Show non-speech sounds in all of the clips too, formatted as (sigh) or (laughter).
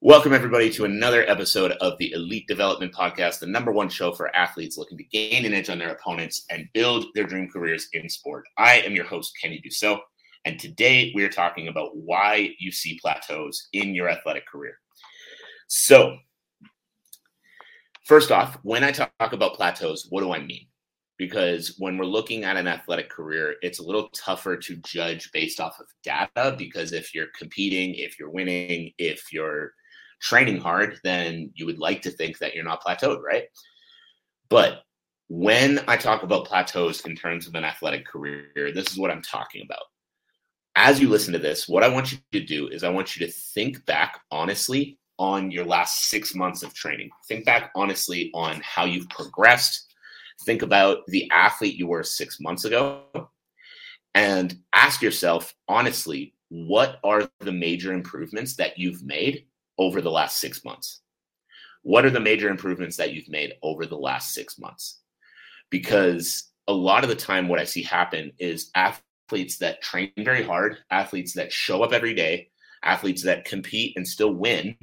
Welcome, everybody, to another episode of the Elite Development Podcast, the number one show for athletes looking to gain an edge on their opponents and build their dream careers in sport. I am your host, Kenny Dussault, and today we are talking about why you see plateaus in your athletic career. So, first off, when I talk about plateaus, what do I mean? Because when we're looking at an athletic career, it's a little tougher to judge based off of data because if you're competing, if you're winning, if you're training hard, then you would like to think that you're not plateaued, right? But when I talk about plateaus in terms of an athletic career, this is what I'm talking about. As you listen to this, what I want you to do is I want you to think back honestly on your last six months of training. Think back honestly on how you've progressed. Think about the athlete you were six months ago and ask yourself honestly, what are the major improvements that you've made over the last six months? What are the major improvements that you've made over the last six months? Because a lot of the time, what I see happen is athletes that train very hard, athletes that show up every day, athletes that compete and still win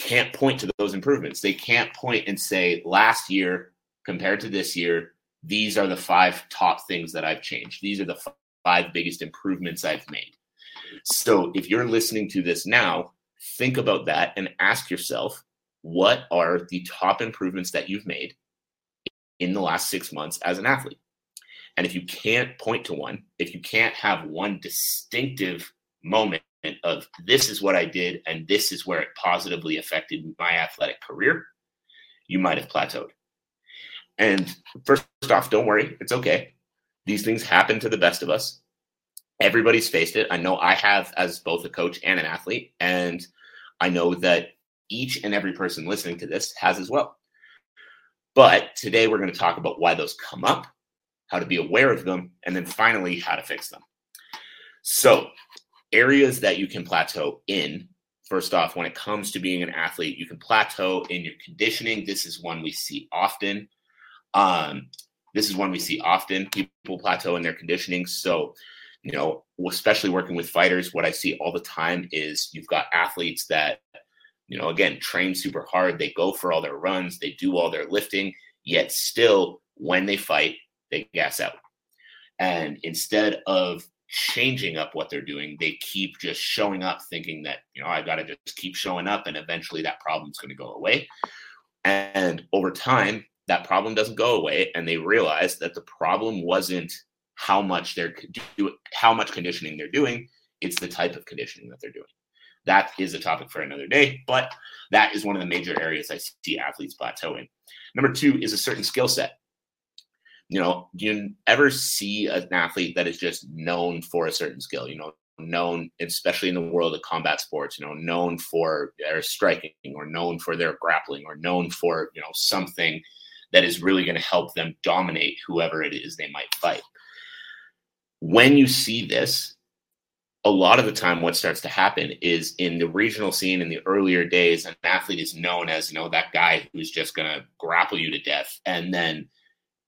can't point to those improvements. They can't point and say, last year compared to this year, these are the five top things that I've changed. These are the five biggest improvements I've made. So if you're listening to this now think about that and ask yourself what are the top improvements that you've made in the last six months as an athlete? And if you can't point to one, if you can't have one distinctive moment of this is what I did and this is where it positively affected my athletic career, you might have plateaued. And first off, don't worry, it's okay. These things happen to the best of us everybody's faced it. I know I have as both a coach and an athlete, and I know that each and every person listening to this has as well. But today we're going to talk about why those come up, how to be aware of them, and then finally how to fix them. So, areas that you can plateau in. First off, when it comes to being an athlete, you can plateau in your conditioning. This is one we see often. Um, this is one we see often. People plateau in their conditioning. So, you know, especially working with fighters, what I see all the time is you've got athletes that, you know, again, train super hard. They go for all their runs, they do all their lifting, yet still, when they fight, they gas out. And instead of changing up what they're doing, they keep just showing up thinking that, you know, I've got to just keep showing up and eventually that problem's going to go away. And over time, that problem doesn't go away. And they realize that the problem wasn't how much they're do how much conditioning they're doing. It's the type of conditioning that they're doing. That is a topic for another day, but that is one of the major areas I see athletes plateauing. Number two is a certain skill set. You know, do you ever see an athlete that is just known for a certain skill? You know, known, especially in the world of combat sports, you know, known for their striking or known for their grappling or known for, you know, something that is really going to help them dominate whoever it is they might fight when you see this, a lot of the time what starts to happen is in the regional scene in the earlier days, an athlete is known as, you know, that guy who's just going to grapple you to death. And then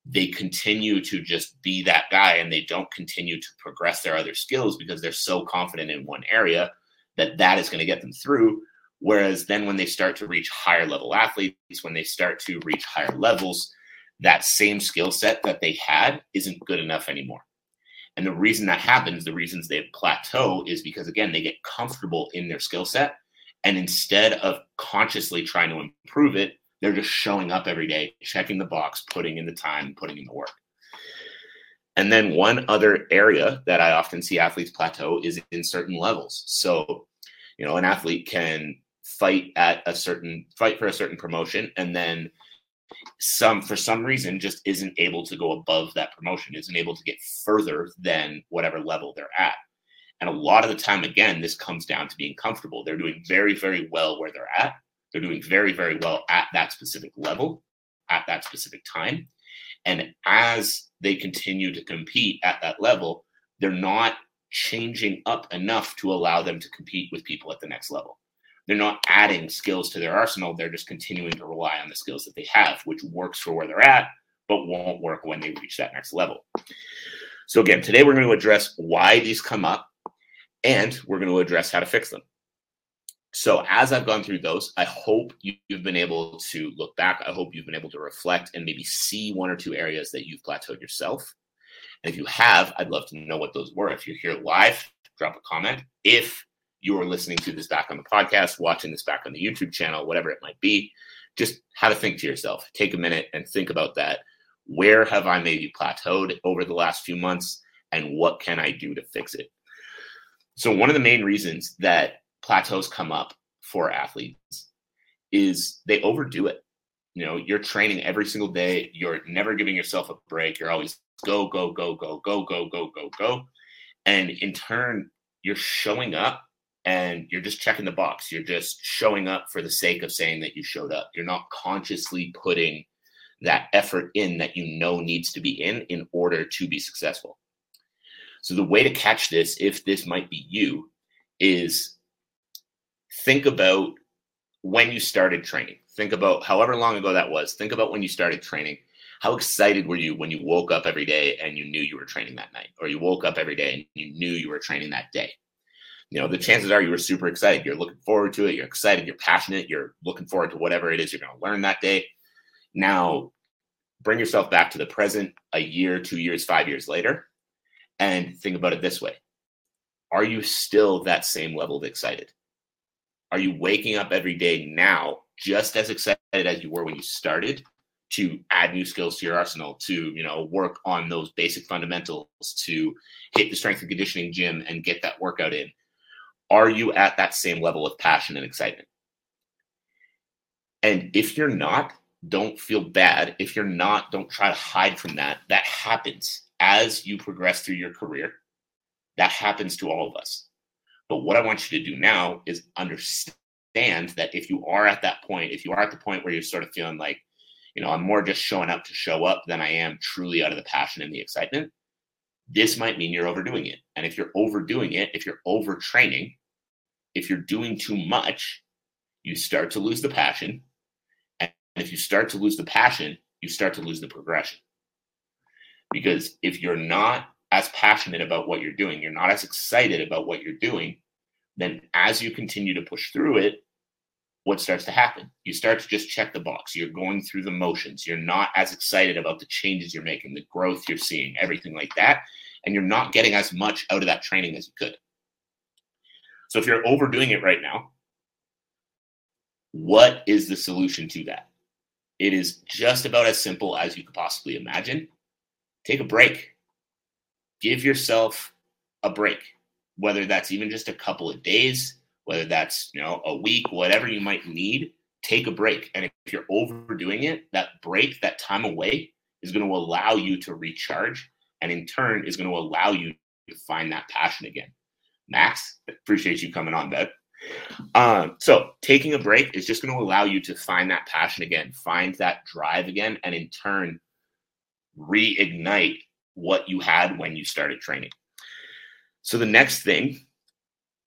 they continue to just be that guy and they don't continue to progress their other skills because they're so confident in one area that that is going to get them through. Whereas then when they start to reach higher level athletes, when they start to reach higher levels, that same skill set that they had isn't good enough anymore. And the reason that happens, the reasons they plateau is because, again, they get comfortable in their skill set. And instead of consciously trying to improve it, they're just showing up every day, checking the box, putting in the time, putting in the work. And then one other area that I often see athletes plateau is in certain levels. So, you know, an athlete can fight at a certain fight for a certain promotion and then some for some reason just isn't able to go above that promotion isn't able to get further than whatever level they're at. And a lot of the time again this comes down to being comfortable. They're doing very very well where they're at. They're doing very very well at that specific level at that specific time. And as they continue to compete at that level, they're not changing up enough to allow them to compete with people at the next level. They're not adding skills to their arsenal. They're just continuing to rely on the skills that they have, which works for where they're at, but won't work when they reach that next level. So, again, today we're going to address why these come up and we're going to address how to fix them. So, as I've gone through those, I hope you've been able to look back. I hope you've been able to reflect and maybe see one or two areas that you've plateaued yourself. And if you have, I'd love to know what those were. If you're here live, drop a comment. If you are listening to this back on the podcast, watching this back on the YouTube channel, whatever it might be, just have a think to yourself. Take a minute and think about that. Where have I maybe plateaued over the last few months? And what can I do to fix it? So, one of the main reasons that plateaus come up for athletes is they overdo it. You know, you're training every single day, you're never giving yourself a break, you're always go, go, go, go, go, go, go, go, go. And in turn, you're showing up and you're just checking the box. You're just showing up for the sake of saying that you showed up. You're not consciously putting that effort in that you know needs to be in in order to be successful. So, the way to catch this, if this might be you, is think about when you started training. Think about however long ago that was. Think about when you started training. How excited were you when you woke up every day and you knew you were training that night, or you woke up every day and you knew you were training that day? You know, the chances are you were super excited. You're looking forward to it. You're excited. You're passionate. You're looking forward to whatever it is you're going to learn that day. Now, bring yourself back to the present a year, two years, five years later, and think about it this way Are you still that same level of excited? Are you waking up every day now just as excited as you were when you started to add new skills to your arsenal, to you know work on those basic fundamentals, to hit the strength and conditioning gym and get that workout in? Are you at that same level of passion and excitement? And if you're not, don't feel bad. If you're not, don't try to hide from that. That happens as you progress through your career. That happens to all of us. But what I want you to do now is understand that if you are at that point, if you are at the point where you're sort of feeling like, you know, I'm more just showing up to show up than I am truly out of the passion and the excitement, this might mean you're overdoing it. And if you're overdoing it, if you're overtraining, if you're doing too much, you start to lose the passion. And if you start to lose the passion, you start to lose the progression. Because if you're not as passionate about what you're doing, you're not as excited about what you're doing, then as you continue to push through it, what starts to happen? You start to just check the box. You're going through the motions. You're not as excited about the changes you're making, the growth you're seeing, everything like that. And you're not getting as much out of that training as you could. So if you're overdoing it right now, what is the solution to that? It is just about as simple as you could possibly imagine. Take a break give yourself a break, whether that's even just a couple of days, whether that's, you know, a week, whatever you might need, take a break. And if you're overdoing it, that break, that time away is going to allow you to recharge and in turn is going to allow you to find that passion again. Max, appreciate you coming on, Beth. Um, so taking a break is just going to allow you to find that passion again, find that drive again, and in turn reignite what you had when you started training. So the next thing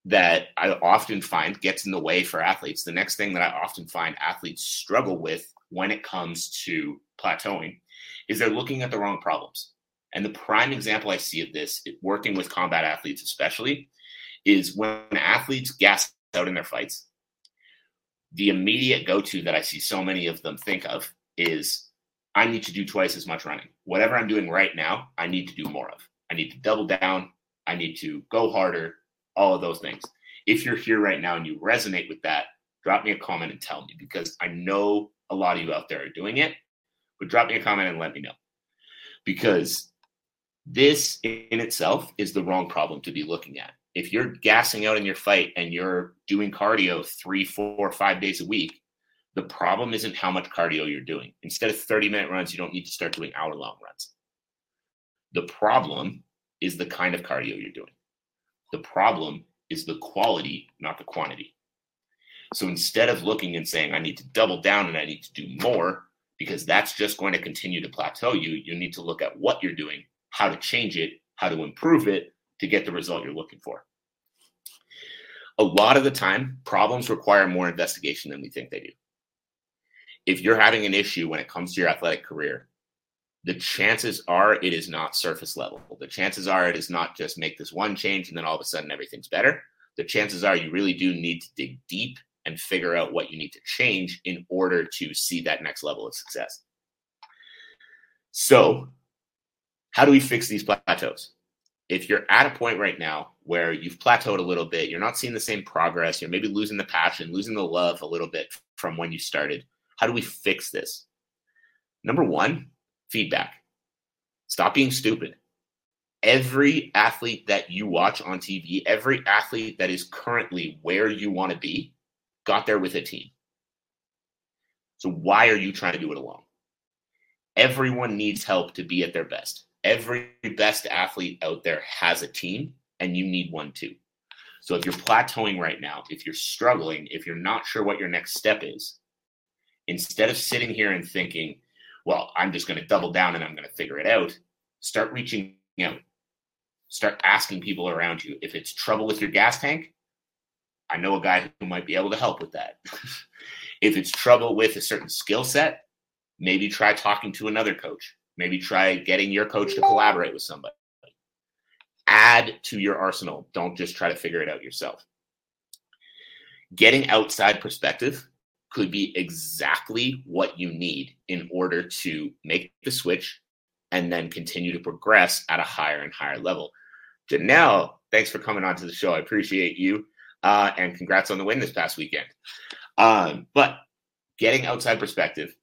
that I often find gets in the way for athletes, the next thing that I often find athletes struggle with when it comes to plateauing is they're looking at the wrong problems. And the prime example I see of this, working with combat athletes especially, is when athletes gas out in their fights. The immediate go to that I see so many of them think of is I need to do twice as much running. Whatever I'm doing right now, I need to do more of. I need to double down. I need to go harder, all of those things. If you're here right now and you resonate with that, drop me a comment and tell me because I know a lot of you out there are doing it, but drop me a comment and let me know. Because this in itself is the wrong problem to be looking at. If you're gassing out in your fight and you're doing cardio three, four, five days a week, the problem isn't how much cardio you're doing. Instead of 30 minute runs, you don't need to start doing hour long runs. The problem is the kind of cardio you're doing. The problem is the quality, not the quantity. So instead of looking and saying, I need to double down and I need to do more, because that's just going to continue to plateau you. You need to look at what you're doing, how to change it, how to improve it to get the result you're looking for. A lot of the time, problems require more investigation than we think they do. If you're having an issue when it comes to your athletic career, the chances are it is not surface level. The chances are it is not just make this one change and then all of a sudden everything's better. The chances are you really do need to dig deep and figure out what you need to change in order to see that next level of success. So, how do we fix these plateaus? If you're at a point right now where you've plateaued a little bit, you're not seeing the same progress, you're maybe losing the passion, losing the love a little bit from when you started, how do we fix this? Number one, feedback. Stop being stupid. Every athlete that you watch on TV, every athlete that is currently where you want to be, got there with a team. So why are you trying to do it alone? Everyone needs help to be at their best. Every best athlete out there has a team, and you need one too. So if you're plateauing right now, if you're struggling, if you're not sure what your next step is, instead of sitting here and thinking, well, I'm just going to double down and I'm going to figure it out, start reaching out. Start asking people around you. If it's trouble with your gas tank, I know a guy who might be able to help with that. (laughs) if it's trouble with a certain skill set, maybe try talking to another coach. Maybe try getting your coach to collaborate with somebody. Add to your arsenal. Don't just try to figure it out yourself. Getting outside perspective could be exactly what you need in order to make the switch and then continue to progress at a higher and higher level. Janelle, thanks for coming on to the show. I appreciate you. Uh, and congrats on the win this past weekend. Um, but getting outside perspective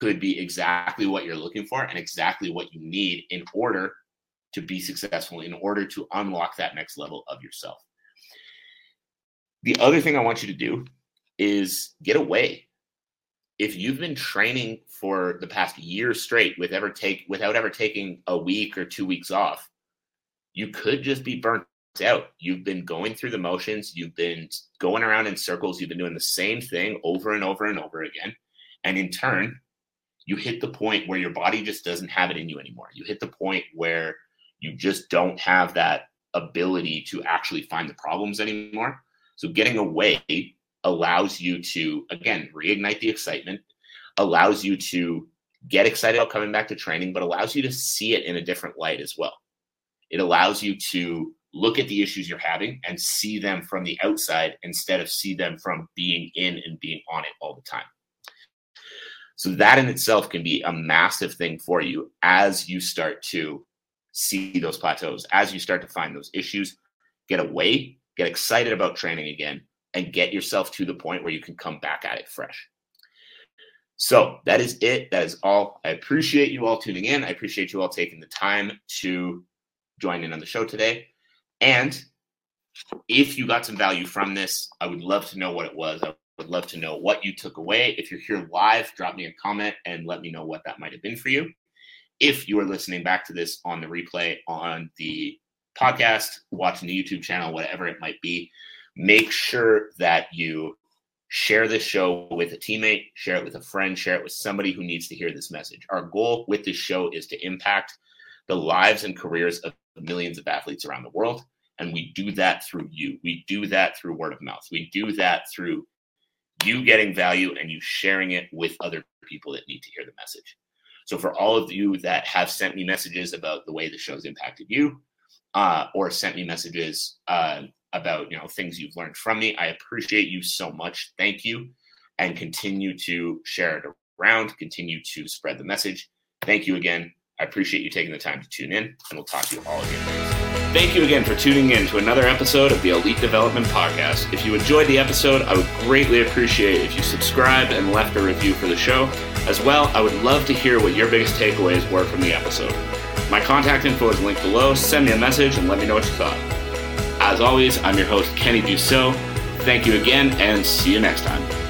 could be exactly what you're looking for and exactly what you need in order to be successful, in order to unlock that next level of yourself. The other thing I want you to do is get away. If you've been training for the past year straight with ever take without ever taking a week or two weeks off, you could just be burnt out. You've been going through the motions, you've been going around in circles, you've been doing the same thing over and over and over again. And in turn, you hit the point where your body just doesn't have it in you anymore. You hit the point where you just don't have that ability to actually find the problems anymore. So getting away allows you to, again, reignite the excitement, allows you to get excited about coming back to training, but allows you to see it in a different light as well. It allows you to look at the issues you're having and see them from the outside instead of see them from being in and being on it all the time. So that in itself can be a massive thing for you as you start to see those plateaus, as you start to find those issues, get away, get excited about training again, and get yourself to the point where you can come back at it fresh. So that is it. That is all. I appreciate you all tuning in. I appreciate you all taking the time to join in on the show today. And if you got some value from this, I would love to know what it was. I would love to know what you took away. If you're here live, drop me a comment and let me know what that might have been for you. If you are listening back to this on the replay on the podcast, watching the YouTube channel, whatever it might be, make sure that you share this show with a teammate, share it with a friend, share it with somebody who needs to hear this message. Our goal with this show is to impact the lives and careers of millions of athletes around the world. And we do that through you. We do that through word of mouth. We do that through you getting value and you sharing it with other people that need to hear the message. So, for all of you that have sent me messages about the way the show's impacted you, uh, or sent me messages uh, about you know things you've learned from me, I appreciate you so much. Thank you, and continue to share it around. Continue to spread the message. Thank you again. I appreciate you taking the time to tune in, and we'll talk to you all again. Thank you again for tuning in to another episode of the Elite Development Podcast. If you enjoyed the episode, I would greatly appreciate if you subscribed and left a review for the show. As well, I would love to hear what your biggest takeaways were from the episode. My contact info is linked below. Send me a message and let me know what you thought. As always, I'm your host, Kenny Dussault. Thank you again, and see you next time.